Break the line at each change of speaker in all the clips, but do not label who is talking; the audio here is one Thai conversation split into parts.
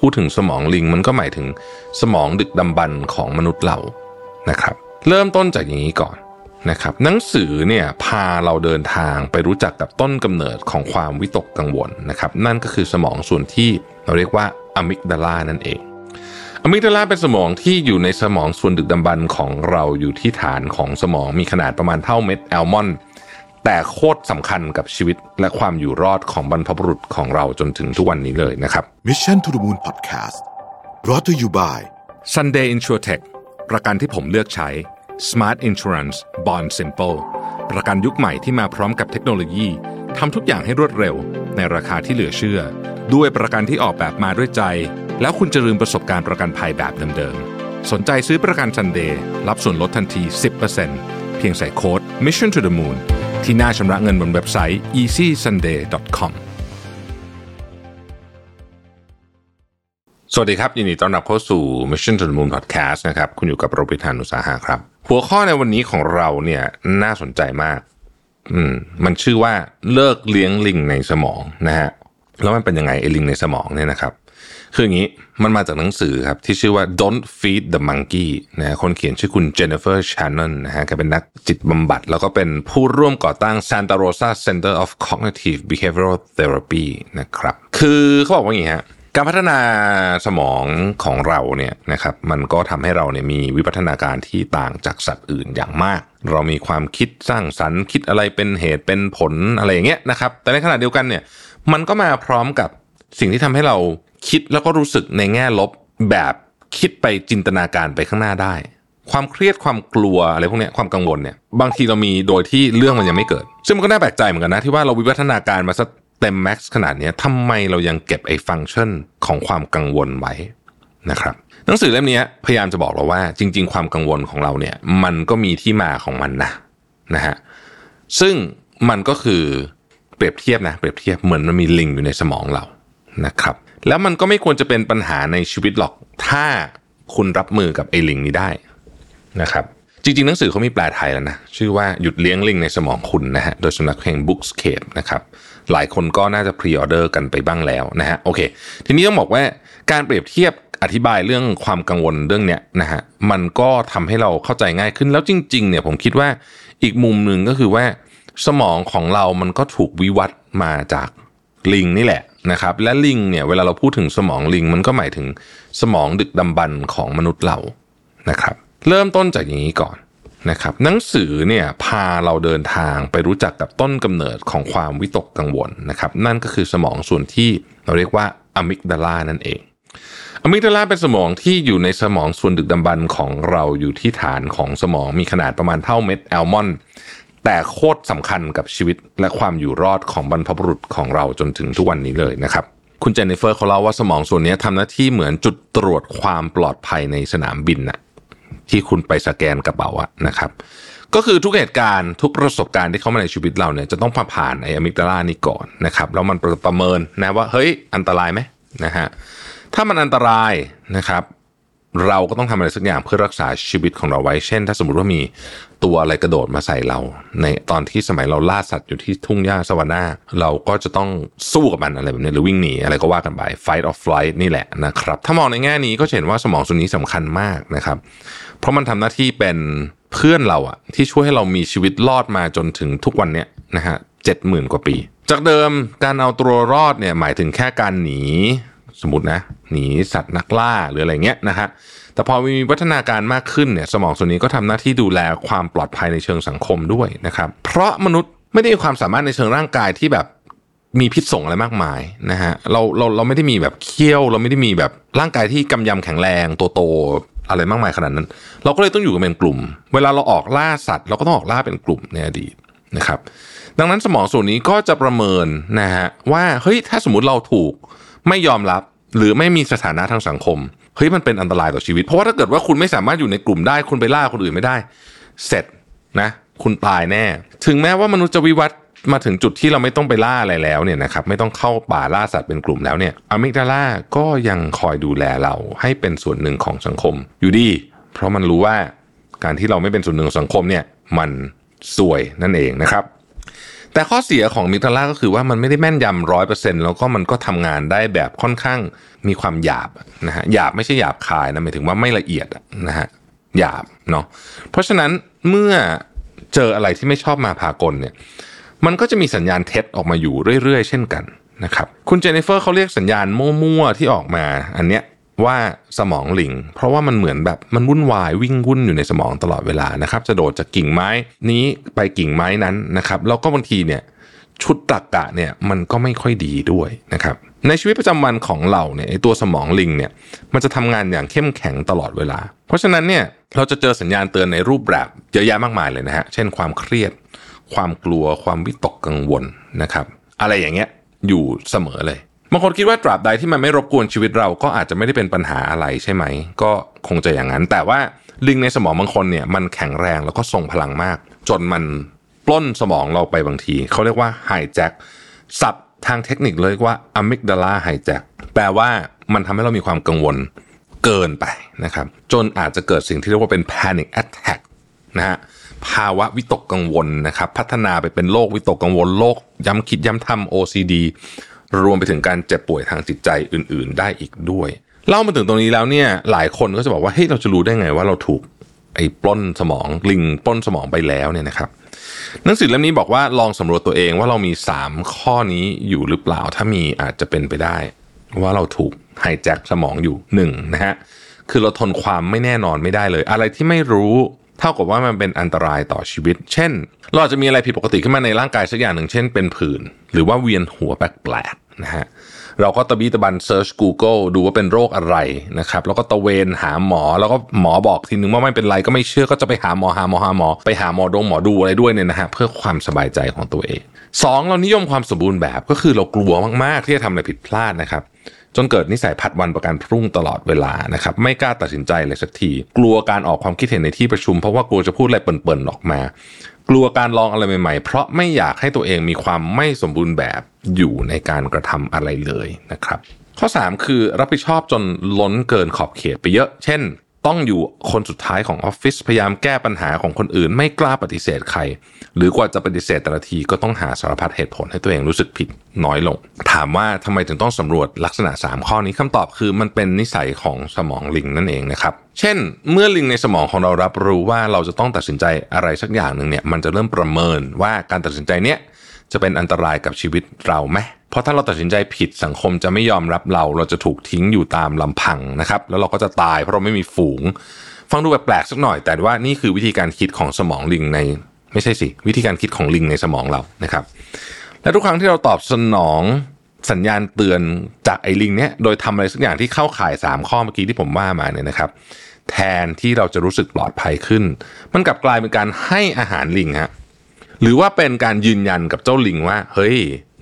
พูดถึงสมองลิงมันก็หมายถึงสมองดึกดำบรรพ์ของมนุษย์เรานะครับ เริ่มต้นจากอย่างนี้ก่อนนะครับ หนังสือเนี่ยพาเราเดินทางไปรู้จักกับต้นกำเนิดของความวิตกกังวลนะครับ นั่นก็คือสมองส่วนที่เราเรียกว่าอะมิกดาลานั่นเองอะมิกดาลาเป็นสมองที่อยู่ในสมองส่วนดึกดำบรรพ์ของเราอยู่ที่ฐานของสมองมีขนาดประมาณเท่าเม็ดแอลมอนด์ แต่โคตรสำคัญกับชีวิตและความอยู่รอดของบรรพบุรุษของเราจนถึงทุกวันนี้เลยนะครับ
Mission to the Moon Podcast brought to you by
Sunday Insurtech ประกันที่ผมเลือกใช้ Smart Insurance Bond Simple ประกันยุคใหม่ที่มาพร้อมกับเทคโนโลยีทำทุกอย่างให้รวดเร็ว ในราคาที่เหลือเชื่อ ด้วยประกันที่ออกแบบมาด้วยใจ แล้วคุณจะลืมประสบการณ์ประกันภัยแบบเดิมๆ สนใจซื้อประกัน Sunday รับส่วนลดทันที 10%เพียงใส่โค้ด Mission to the Moon ที่หน้าชำระเงินบนเว็บไซต์ easysunday.com สวัสดีครับ ยินดีต้อนรับเข้าสู่ Mission to the Moon Podcast นะครับ คุณอยู่กับโรบิทานุสาหะครับ หัวข้อในวันนี้ของเราเนี่ยน่าสนใจมาก อืม มันชื่อว่าเลิกเลี้ยงลิงในสมองนะฮะแล้วมันเป็นยังไงไอ้ลิงในสมองเนี่ยนะครับ คืออย่างนี้มันมาจากหนังสือครับ ที่ชื่อว่า Don't Feed the Monkey นะคนเขียนชื่อคุณ Jennifer Shannon นะฮะแกเป็นนักจิตบำบัด แล้วก็เป็นผู้ร่วมก่อตั้ง Santa Rosa Center of Cognitive Behavioral Therapy นะครับ คือเขาบอกว่าอย่างนี้ฮะการพัฒนาสมองของเราเนี่ยนะครับมันก็ทำให้เราเนี่ยมีวิวัฒนาการที่ต่างจากสัตว์อื่นอย่างมาก เรามีความคิดสร้างสรรค์ คิดอะไรเป็นเหตุเป็นผลอะไรอย่างเงี้ยนะครับแต่ในขณะเดียวกันเนี่ยมันก็มาพร้อมกับสิ่งที่ทำให้เรา คิดแล้วก็รู้สึกในแง่ลบแบบคิดไปจินตนาการไปข้างหน้าได้ ความเครียดความกลัวอะไรพวกนี้ความกังวลเนี่ยบางทีเรามีโดยที่เรื่องมันยังไม่เกิด ซึ่งมันก็น่าแปลกใจเหมือนกันนะที่ว่าเราวิวัฒนาการมาสักเต็มแม็กซ์ขนาดนี้ทำไมเรายังเก็บไอ้ฟังก์ชันของความกังวลไว้นะครับหนังสือเล่มนี้พยายามจะบอกเราว่า จริง ๆ ความกังวลของเราเนี่ยมันก็มีที่มาของมันนะนะฮะซึ่งมันก็คือเปรียบเทียบนะเปรียบเทียบเหมือนมันมีลิงอยู่ในสมองเรานะครับ แล้วมันก็ไม่ควรจะเป็นปัญหาในชีวิตหรอก ถ้าคุณรับมือกับไอ้ลิงนี้ได้นะครับ จริงๆ หนังสือเขามีแปลไทยแล้วนะ ชื่อว่าหยุดเลี้ยงลิงในสมองคุณนะฮะ โดยสำนักเพลง Bookscape นะครับ หลายคนก็น่าจะ pre-order กันไปบ้างแล้วนะฮะ โอเค ทีนี้ต้องบอกว่าการเปรียบเทียบอธิบายเรื่องความกังวลเรื่องเนี้ยนะฮะ มันก็ทำให้เราเข้าใจง่ายขึ้น แล้วจริง ๆ เนี่ยผมคิดว่าอีกมุมหนึ่งก็คือว่าสมองของเรามันก็ถูกวิวัฒน์มาจาก ลิงนี่แหละนะครับ และลิงเนี่ยเวลาเราพูดถึงสมองลิง มันก็หมายถึงสมองดึกดำบรรพ์ของมนุษย์เรานะครับ เริ่มต้นจากอย่างนี้ก่อนนะครับ หนังสือเนี่ยพาเราเดินทางไปรู้จักกับต้นกำเนิดของความวิตกกังวลนะครับ นั่นก็คือสมองส่วนที่เราเรียกว่าอะมิกดาลานั่นเองอะมิกดาลาเป็นสมองที่อยู่ในสมองส่วนดึกดำบรรพ์ของเราอยู่ที่ฐานของสมองมีขนาดประมาณเท่าเม็ดแอลมอน แต่โคตรสำคัญกับชีวิตและความอยู่รอดของบรรพบุรุษของเราจนถึงทุกวันนี้เลยนะครับคุณเจนนิเฟอร์เขาเล่าว่าสมองส่วนนี้ทำหน้าที่เหมือนจุดตรวจความปลอดภัยในสนามบินน่ะที่คุณไปสแกนกระเป๋าอะนะครับ ก็คือทุกเหตุการณ์ทุกประสบการณ์ที่เข้ามาในชีวิตเราเนี่ยจะต้องผ่านไออะมิกดาลานี้ก่อนนะครับแล้วมันประเมินนะว่าเฮ้ยอันตรายไหมนะฮะถ้ามันอันตรายนะครับ เราก็ต้องทำอะไรสักอย่างเพื่อรักษาชีวิตของเราไว้ เช่น ถ้าสมมติว่ามีตัวอะไรกระโดดมาใส่เรา ในตอนที่สมัยเราล่าสัตว์อยู่ที่ทุ่งหญ้าสวรรค์เราก็จะต้องสู้กับมันอะไรแบบนี้หรือวิ่งหนีอะไรก็ว่ากันไป fight or flight นี่แหละนะครับ ถ้ามองในแง่นี้ก็เห็นว่าสมองส่วนนี้สำคัญมากนะครับ เพราะมันทำหน้าที่เป็นเพื่อนเราอะที่ช่วยให้เรามีชีวิตรอดมาจนถึงทุกวันเนี้ยนะฮะเจ็ดหมื่นกว่าปี จากเดิมการเอาตัวรอดเนี่ยหมายถึงแค่การหนีสมมตินะ หนีสัตว์นักล่าหรืออะไรเงี้ยนะฮะแต่พอมีวัฒนาการมากขึ้นเนี่ยสมองส่วนนี้ก็ทำหน้าที่ดูแลความปลอดภัยในเชิงสังคมด้วยนะครับเพราะมนุษย์ไม่ได้มีความสามารถในเชิงร่างกายที่แบบมีพิษส่งอะไรมากมายนะฮะเราเราเราไม่ได้มีแบบเขี้ยว เราไม่ได้มีแบบร่างกายที่กำยำแข็งแรงตัวโตอะไรมากมายขนาดนั้น เราก็เลยต้องอยู่กันเป็นกลุ่ม เวลาเราออกล่าสัตว์ เราก็ต้องออกล่าเป็นกลุ่มในอดีตนะครับ ดังนั้นสมองส่วนนี้ก็จะประเมินนะฮะว่าเฮ้ยถ้าสมมติเราถูกไม่ยอมรับ หรือไม่มีสถานะทางสังคมเฮ้ยมันเป็นอันตรายต่อชีวิต เพราะว่าถ้าเกิดว่าคุณไม่สามารถอยู่ในกลุ่มได้ คุณไปล่าคนอื่นไม่ได้ เสร็จนะคุณตายแน่ ถึงแม้ว่ามนุษย์จะวิวัฒน์มาถึงจุดที่เราไม่ต้องไปล่าอะไรแล้วเนี่ยนะครับไม่ต้องเข้าป่าล่าสัตว์เป็นกลุ่มแล้วเนี่ยอะมิกดาล่าก็ยังคอยดูแลเราให้เป็นส่วนหนึ่งของสังคม อยู่ดี เพราะมันรู้ว่าการที่เราไม่เป็นส่วนหนึ่งของสังคมเนี่ยมันสวยนั่นเองนะครับ แต่ข้อเสียของมิกดาล่าก็คือว่ามันไม่ได้แม่นยำร้อยเปอร์เซ็นต์แล้วก็มันก็ทำงานได้แบบค่อนข้างมีความหยาบนะฮะหยาบไม่ใช่หยาบคายนะหมายถึงว่าไม่ละเอียดนะฮะหยาบเนาะเพราะฉะนั้นเมื่อเจออะไรที่ไม่ชอบมาพากลเนี่ยมันก็จะมีสัญญาณเท็จออกมาอยู่เรื่อยๆ เช่นกันนะครับคุณเจนนิเฟอร์เขาเรียกสัญญาณมั่วๆที่ออกมาอันเนี้ย ว่าสมองลิง เพราะว่ามันเหมือนแบบมันวุ่นวายวิ่งวุ่นอยู่ในสมองตลอดเวลานะครับ จะโดดจากกิ่งไม้นี้ไปกิ่งไม้นั้นนะครับแล้วก็บางทีเนี่ยชุดตรรกกะเนี่ยมันก็ไม่ค่อยดีด้วยนะครับในชีวิตประจำวันของเราเนี่ยตัวสมองลิงเนี่ยมันจะทำงานอย่างเข้มแข็งตลอดเวลา เพราะฉะนั้นเนี่ยเราจะเจอสัญญาณเตือนในรูปแบบเยอะแยะมากมายเลยนะฮะเช่นความเครียด ความกลัวความวิตกกังวลนะครับ อะไรอย่างเงี้ยอยู่เสมอเลย บางคนคิดว่าตราบใดที่มันไม่รบกวนชีวิตเราก็อาจจะไม่ได้เป็นปัญหาอะไรใช่ไหม ก็คงจะอย่างนั้น แต่ว่าลิงในสมองบางคนเนี่ยมันแข็งแรงแล้วก็ทรงพลังมาก จนมันปล้นสมองเราไปบางที เขาเรียกว่าไฮแจ็คศัพท์ทางเทคนิคเลยว่าอะมิกดาลาไฮแจ็คแปลว่ามันทำให้เรามีความกังวลเกินไปนะครับ จนอาจจะเกิดสิ่งที่เรียกว่าเป็น panic attack นะฮะภาวะวิตกกังวลนะครับ พัฒนาไปเป็นโรควิตกกังวลโรคย้ำคิดย้ำทำ OCD รวมไปถึงการเจ็บป่วยทางจิตใจอื่น ๆ ได้อีกด้วย เล่ามาถึงตรงนี้แล้วเนี่ยหลายคนก็จะบอกว่าเฮ้ยเราจะรู้ได้ไงว่าเราถูกไอ้ปล้นสมองลิงปล้นสมองไปแล้วเนี่ยนะครับหนังสือเล่มนี้บอกว่าลองสำรวจตัวเองว่าเรามี 3 ข้อนี้อยู่หรือเปล่าถ้ามีอาจจะเป็นไปได้ ว่าเราถูกไฮแจ็คสมองอยู่หนึ่งนะฮะคือเราทนความไม่แน่นอนไม่ได้เลย อะไรที่ไม่รู้ เท่ากับว่ามันเป็นอันตรายต่อชีวิต เช่น เราอาจจะมีอะไรผิดปกติขึ้นมาในร่างกายสักอย่างหนึ่ง เช่นเป็นผื่นหรือว่าเวียนหัวแปลกๆนะฮะเราก็ตะบีตะบันเซิร์ช Google ดูว่าเป็นโรคอะไรนะครับแล้วก็ตะเวนหาหมอแล้วก็หมอบอกทีนึงว่าไม่เป็นไรก็ไม่เชื่อก็จะไปหาหมอหาหมอหาหมอ ไปหาหมอดงหมอดูอะไรด้วยเนี่ยนะฮะเพื่อความสบายใจของตัวเองสองเรานิยมความสมบูรณ์แบบก็คือเรากลัวมากๆที่จะทำอะไรผิดพลาดนะครับ จนเกิดนิสัยผัดวันประกันพรุ่งตลอดเวลานะครับไม่กล้าตัดสินใจเลยสักที กลัวการออกความคิดเห็นในที่ประชุม เพราะว่ากลัวจะพูดอะไรเปิ่นๆออกมา กลัวการลองอะไรใหม่ๆ เพราะไม่อยากให้ตัวเองมีความไม่สมบูรณ์แบบอยู่ในการกระทำอะไรเลยนะครับ ข้อ 3 คือรับผิดชอบจนล้นเกินขอบเขตไปเยอะ เช่น ต้องอยู่คนสุดท้ายของออฟฟิศพยายามแก้ปัญหาของคนอื่น ไม่กล้าปฏิเสธใคร หรือกว่าจะปฏิเสธแต่ละทีก็ต้องหาสารพัดเหตุผลให้ตัวเองรู้สึกผิดน้อยลง ถามว่าทำไมถึงต้องสำรวจลักษณะ 3 ข้อนี้คำตอบคือมันเป็นนิสัยของสมองลิงนั่นเองนะครับ เช่น เมื่อลิงในสมองของเรารับรู้ว่าเราจะต้องตัดสินใจอะไรสักอย่างหนึ่งเนี่ยมันจะเริ่มประเมินว่าการตัดสินใจเนี้ยจะเป็นอันตรายกับชีวิตเราไหม เพราะถ้าเราตัดสินใจผิดสังคมจะไม่ยอมรับเรา เราจะถูกทิ้งอยู่ตามลำพังนะครับ แล้วเราก็จะตายเพราะเราไม่มีฝูง ฟังดูแปลกๆสักหน่อย แต่ว่านี่คือวิธีการคิดของสมองลิงใน ไม่ใช่สิ วิธีการคิดของลิงในสมองเรานะครับ และทุกครั้งที่เราตอบสนองสัญญาณเตือนจากไอ้ลิงเนี้ยโดยทำอะไรสักอย่างที่เข้าข่าย 3 ข้อเมื่อกี้ที่ผมว่ามาเนี่ยนะครับ แทนที่เราจะรู้สึกปลอดภัยขึ้น มันกลับกลายเป็นการให้อาหารลิงฮะหรือว่าเป็นการยืนยันกับเจ้าลิงว่า เฮ้ย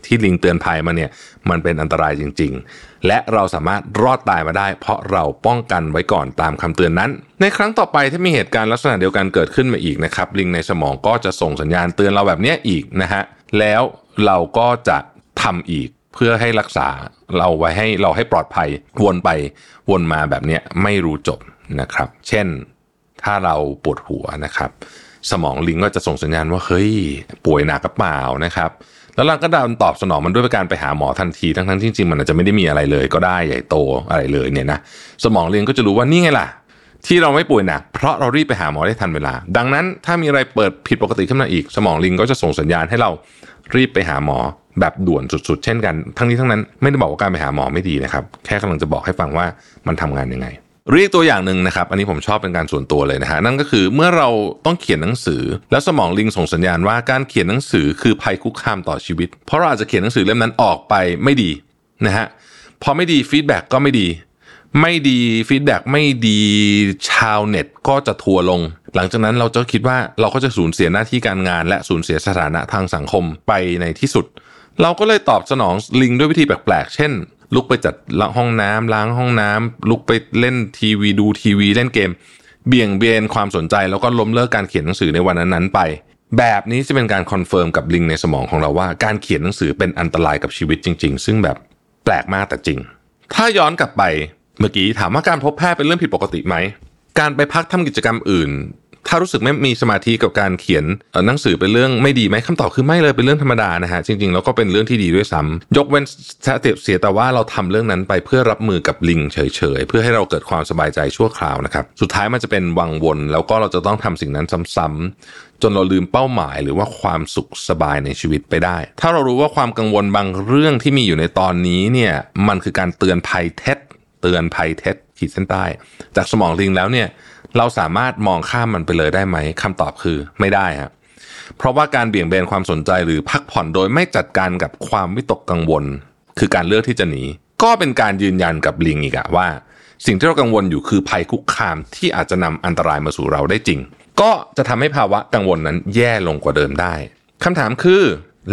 ที่ลิงเตือนภัยมาเนี่ยมันเป็นอันตรายจริง ๆ และเราสามารถรอดตายมาได้ เพราะเราป้องกันไว้ก่อนตามคำเตือนนั้น ในครั้งต่อไปถ้ามีเหตุการณ์ลักษณะเดียวกันเกิดขึ้นมาอีกนะครับลิงในสมองก็จะส่งสัญญาณเตือนเราแบบนี้อีกนะฮะแล้วเราก็จะทำอีกเพื่อให้รักษาเราไว้ให้เราให้ปลอดภัยวนไปวนมาแบบนี้ไม่รู้จบนะครับ เช่นถ้าเราปวดหัวนะครับ สมองลิงก็จะส่งสัญญาณว่าเฮ้ยป่วยหนักกระเปล่านะครับ แล้วเราก็ดันตอบสนองมันด้วยการไปหาหมอทันทีทั้งทั้งๆจริงๆมันอาจจะไม่ได้มีอะไรเลย ก็ได้ใหญ่โตอะไรเลยเนี่ยนะสมองลิงก็จะรู้ว่านี่ไงล่ะ ที่เราไม่ป่วยหนักเพราะเรารีบไปหาหมอได้ทันเวลา ดังนั้นถ้ามีอะไรเปิดผิดปกติขึ้นมาอีก สมองลิงก็จะส่งสัญญาณให้เรารีบไปหาหมอแบบด่วนสุดๆ เช่นกัน ทั้งนี้ทั้งนั้นไม่ได้บอกว่าการไปหาหมอไม่ดีนะครับ แค่กำลังจะบอกให้ฟังว่ามันทำงานยังไง เรียกตัวอย่างหนึ่งนะครับ อันนี้ผมชอบเป็นการส่วนตัวเลยนะฮะนั่นก็คือเมื่อเราต้องเขียนหนังสือ แล้วสมองลิงส่งสัญญาณว่าการเขียนหนังสือคือภัยคุกคามต่อชีวิต เพราะเราอาจจะเขียนหนังสือเล่มนั้นออกไปไม่ดีนะฮะพอไม่ดี feedback ก็ไม่ดี ไม่ดี feedback ไม่ดีชาวเน็ตก็จะทัวร์ลง หลังจากนั้นเราจะคิดว่าเราก็จะสูญเสียหน้าที่การงาน และสูญเสียสถานะทางสังคมไปในที่สุด เราก็เลยตอบสนองลิงด้วยวิธีแปลกๆเช่น ลุกไปจัดห้องน้ำล้างห้องน้ำลุกไปเล่นทีวีดูทีวีเล่นเกม เบี่ยงเบนความสนใจแล้วก็ล้มเลิกการเขียนหนังสือในวันนั้นๆไป แบบนี้จะเป็นการ confirm กับลิงในสมองของเราว่าการเขียนหนังสือเป็นอันตรายกับชีวิตจริง ๆ ซึ่งแบบแปลกมากแต่จริง ถ้าย้อนกลับไปเมื่อกี้ถามว่าการพบแพทย์เป็นเรื่องผิดปกติไหมการไปพักทำกิจกรรมอื่น ถ้ารู้สึกไม่มีสมาธิกับการเขียนหนังสือเป็นเรื่องไม่ดีไหมคำตอบคือไม่เลยเป็นเรื่องธรรมดานะฮะจริงๆแล้วก็เป็นเรื่องที่ดีด้วยซ้ำยกเว้นเสียแต่ว่าเราทำเรื่องนั้นไปเพื่อรับมือกับลิงเฉยๆเพื่อให้เราเกิดความสบายใจชั่วคราวนะครับสุดท้ายมันจะเป็นวังวนแล้วก็เราจะต้องทำสิ่งนั้นซ้ำๆจนเราลืมเป้าหมายหรือว่าความสุขสบายในชีวิตไปได้ ถ้าเรารู้ว่าความกังวลบางเรื่องที่มีอยู่ในตอนนี้เนี่ยมันคือการเตือนภัยเท็จเตือนภัยเท็จ ขีดเส้นใต้ จากสมองลิงแล้วเนี่ยเราสามารถมองข้ามมันไปเลยได้ไหมคำตอบคือไม่ได้ครับเพราะว่าการเบี่ยงเบนความสนใจหรือพักผ่อนโดยไม่จัดการกับความวิตกกังวล คือการเลือกที่จะหนี ก็เป็นการยืนยันกับลิงอีกอะว่า สิ่งที่เรากังวลอยู่คือภัยคุกคามที่อาจจะนำอันตรายมาสู่เราได้จริง ก็จะทำให้ภาวะกังวลนั้นแย่ลงกว่าเดิมได้คำถามคือ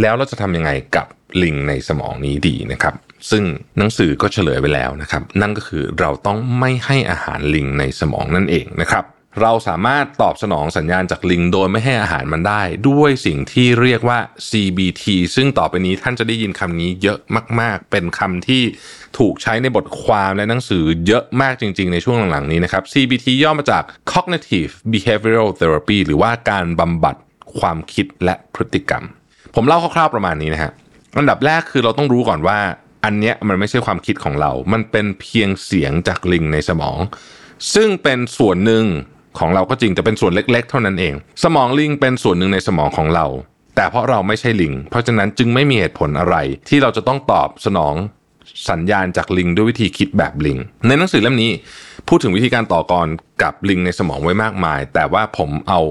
แล้วเราจะทำยังไงกับลิงในสมองนี้ดีนะครับ ซึ่งหนังสือก็เฉลยไปแล้วนะครับ นั่นก็คือเราต้องไม่ให้อาหารลิงในสมองนั่นเองนะครับเราสามารถตอบสนองสัญญาณจากลิงโดยไม่ให้อาหารมันได้ ด้วยสิ่งที่เรียกว่า CBT ซึ่งต่อไปนี้ท่านจะได้ยินคำนี้เยอะมาก ๆ เป็นคำที่ถูกใช้ในบทความและหนังสือเยอะมากจริง ๆ ในช่วงหลัง ๆ นี้นะครับ CBT ย่อมาจาก Cognitive Behavioral Therapy หรือว่าการบำบัดความคิดและพฤติกรรม ผมเล่าคร่าวๆประมาณนี้นะฮะอันดับแรกคือเราต้องรู้ก่อนว่า อันเนี้ยมันไม่ใช่ความคิดของเรา มันเป็นเพียงเสียงจากลิงในสมอง ซึ่งเป็นส่วนหนึ่งของเราก็จริงแต่เป็นส่วนเล็ก ๆ เท่านั้นเอง สมองลิงเป็นส่วนหนึ่งในสมองของเรา แต่เพราะเราไม่ใช่ลิง เพราะฉะนั้นจึงไม่มีเหตุผลอะไร ที่เราจะต้องตอบสนองสัญญาณจากลิงด้วยวิธีคิดแบบลิง ในหนังสือเล่มนี้ พูดถึงวิธีการต่อกรกับลิงในสมองไว้มากมาย แต่ว่าผมเอา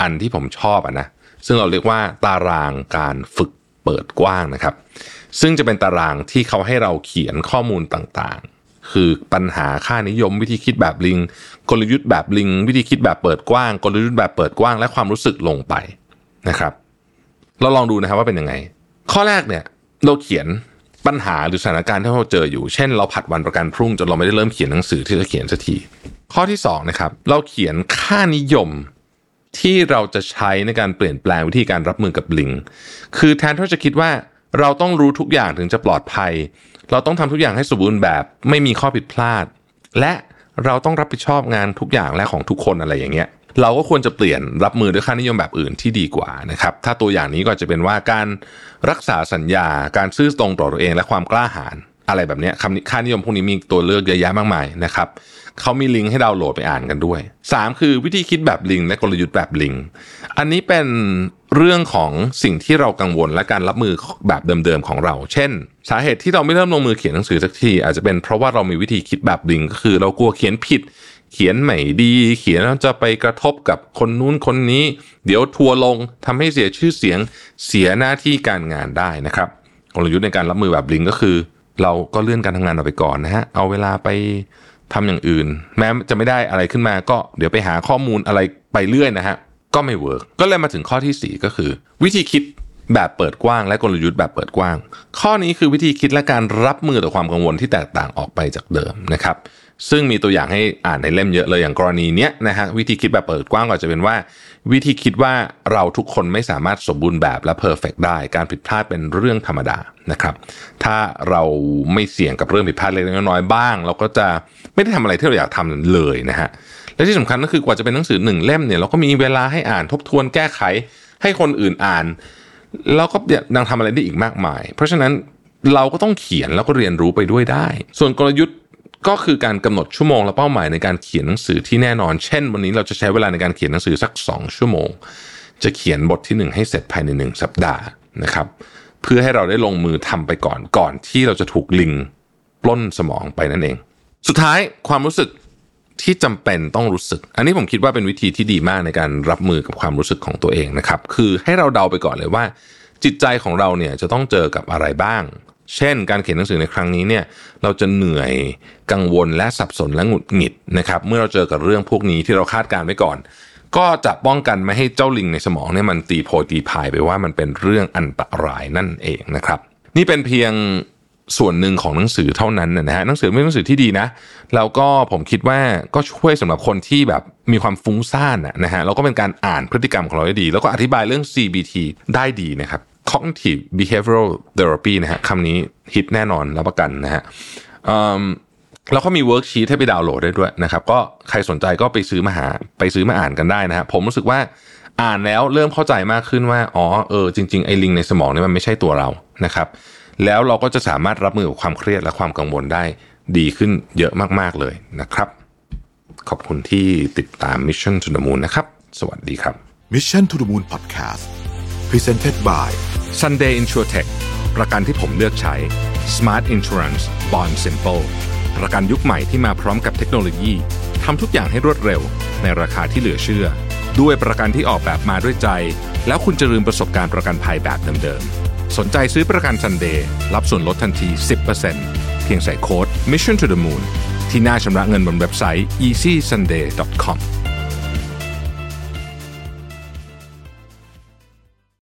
อันที่ผมชอบอะนะซึ่งเราเรียกว่าตารางการฝึกเปิดกว้างนะครับ ซึ่งจะเป็นตารางที่เขาให้เราเขียนข้อมูลต่างๆ คือปัญหาค่านิยม วิธีคิดแบบลิง กลยุทธ์แบบลิง วิธีคิดแบบเปิดกว้าง กลยุทธ์แบบเปิดกว้าง และความรู้สึกลงไปนะครับ เราลองดูนะครับว่าเป็นยังไง ข้อแรกเนี่ยเราเขียนปัญหาหรือสถานการณ์ที่เราเจออยู่ เช่น เราผัดวันประกันพรุ่งจนเราไม่ได้เริ่มเขียนหนังสือที่จะเขียนสักที ข้อที่2นะครับ เราเขียนค่านิยมที่เราจะใช้ในการเปลี่ยนแปลงวิธีการรับมือกับลิง คือแทนที่จะคิดว่า เราต้องรู้ทุกอย่างถึงจะปลอดภัย เราต้องทำทุกอย่างให้สมบูรณ์แบบไม่มีข้อผิดพลาด และเราต้องรับผิดชอบงานทุกอย่างและของทุกคนอะไรอย่างเงี้ยเราก็ควรจะเปลี่ยนรับมือด้วยค่านิยมแบบอื่นที่ดีกว่านะครับถ้าตัวอย่างนี้ก็จะเป็นว่าการรักษาสัญญาการซื่อตรงต่อตัวเองและความกล้าหาญอะไรแบบนี้คำค่านิยมพวกนี้มีตัวเลือกเยอะแยะมากมายนะครับ เขามีลิงก์ให้ดาวน์โหลดไปอ่านกันด้วย 3 คือวิธีคิดแบบลิงและกลยุทธ์แบบลิง อันนี้เป็นเรื่องของสิ่งที่เรากังวลและการรับมือแบบเดิมๆของเรา เช่น สาเหตุที่เราไม่เริ่มลงมือเขียนหนังสือสักที อาจจะเป็นเพราะว่าเรามีวิธีคิดแบบลิง ก็คือเรากลัวเขียนผิด เขียนไม่ดี เขียนแล้วจะไปกระทบกับคนนู้นคนนี้ เดี๋ยวทัวลงทำให้เสียชื่อเสียงเสียหน้าที่การงานได้นะครับกลยุทธ์ในการรับมือแบบลิงก็คือ เราก็เลื่อนการทำงานออกไปก่อนนะฮะเอาเวลาไป ทำอย่างอื่น แม้จะไม่ได้อะไรขึ้นมาก็เดี๋ยวไปหาข้อมูลอะไรไปเรื่อยนะฮะก็ไม่ work ก็เลยมาถึงข้อที่ 4 ก็คือ วิธีคิด แบบเปิดกว้าง และกลยุทธ์แบบเปิดกว้าง ข้อนี้คือวิธีคิดและการรับมือต่อความกังวลที่แตกต่างออกไปจากเดิมนะครับซึ่งมีตัวอย่างให้อ่านในเล่มเยอะเลยอย่างกรณีเนี้ยนะฮะวิธีคิดแบบเปิดกว้างก็จะเป็นว่า วิธีคิดว่าเราทุกคนไม่สามารถสมบูรณ์แบบและ perfect ได้การผิดพลาดเป็นเรื่องธรรมดานะครับถ้าเราไม่เสี่ยงกับเรื่องผิดพลาดเล็กน้อยบ้าง เราก็จะไม่ได้ทำอะไรที่เราอยากทำเลยนะฮะและที่สำคัญก็คือกว่าจะเป็นหนังสือหนึ่งเล่มเนี่ยเราก็มีเวลาให้อ่านทบทวนแก้ไข ให้คนอื่นอ่าน แล้วก็ยังทำอะไรได้อีกมากมาย เพราะฉะนั้นเราก็ต้องเขียนแล้วก็เรียนรู้ไปด้วยได้ ส่วนกลยุทธ์ก็คือการกำหนดชั่วโมงและเป้าหมายในการเขียนหนังสือที่แน่นอน เช่น วันนี้เราจะใช้เวลาในการเขียนหนังสือสัก 2 ชั่วโมง จะเขียนบทที่ 1 ให้เสร็จภายใน 1 สัปดาห์นะครับ เพื่อให้เราได้ลงมือทำไปก่อนก่อนที่เราจะถูกลิงปล้นสมองไปนั่นเอง สุดท้ายความรู้สึก ที่จำเป็นต้องรู้สึก อันนี้ผมคิดว่าเป็นวิธีที่ดีมากในการรับมือกับความรู้สึกของตัวเองนะครับ คือให้เราเดาไปก่อนเลยว่า จิตใจของเราเนี่ยจะต้องเจอกับอะไรบ้าง เช่น การเขียนหนังสือในครั้งนี้เนี่ยเราจะเหนื่อยกังวลและสับสนและหงุดหงิดนะครับ เมื่อเราเจอกับเรื่องพวกนี้ที่เราคาดการไว้ก่อน ก็จะป้องกันไม่ให้เจ้าลิงในสมองเนี่ยมันตีโพตีพายไปว่ามันเป็นเรื่องอันตรายนั่นเองนะครับ นี่เป็นเพียง ส่วนหนึ่งของหนังสือเท่านั้นนะฮะหนังสือเป็นหนังสือที่ดีนะแล้วก็ผมคิดว่าก็ช่วยสำหรับคนที่แบบมีความฟุ้งซ่านนะฮะแล้วก็เป็นการอ่านพฤติกรรมของเราได้ดี แล้วก็อธิบายเรื่อง CBT ได้ดีนะครับ cognitive behavioral therapy นะฮะคำนี้ฮิตแน่นอนรับประกันนะฮะแล้วก็มี worksheet ให้ไปดาวน์โหลดได้ด้วยนะครับก็ใครสนใจก็ไปซื้อมาหาไปซื้อมาอ่านกันได้นะครับผมรู้สึกว่าอ่านแล้วเริ่มเข้าใจมากขึ้นว่าอ๋อเออจริงๆไอ้ลิงในสมองนี่มันไม่ใช่ตัวเรานะครับ แล้วเราก็จะสามารถรับมือกับความเครียดและความกังวลได้ดีขึ้นเยอะมากๆเลยนะครับ ขอบคุณที่ติดตาม Mission to the Moon นะครับ สวัสดีครับ
Mission to the Moon Podcast Presented by
Sunday InsurTech ประกันที่ผมเลือกใช้ Smart Insurance Bond Simple ประกันยุคใหม่ที่มาพร้อมกับเทคโนโลยีทำทุกอย่างให้รวดเร็ว ในราคาที่เหลือเชื่อ ด้วยประกันที่ออกแบบมาด้วยใจ แล้วคุณจะลืมประสบการณ์ประกันภัยแบบเดิมๆ สนใจซื้อประกัน Sunday รับส่วนลดทันที 10%เพียงใส่โค้ด Mission to the Moon ที่หน้าชำระเงินบนเว็บไซต์ easysunday.com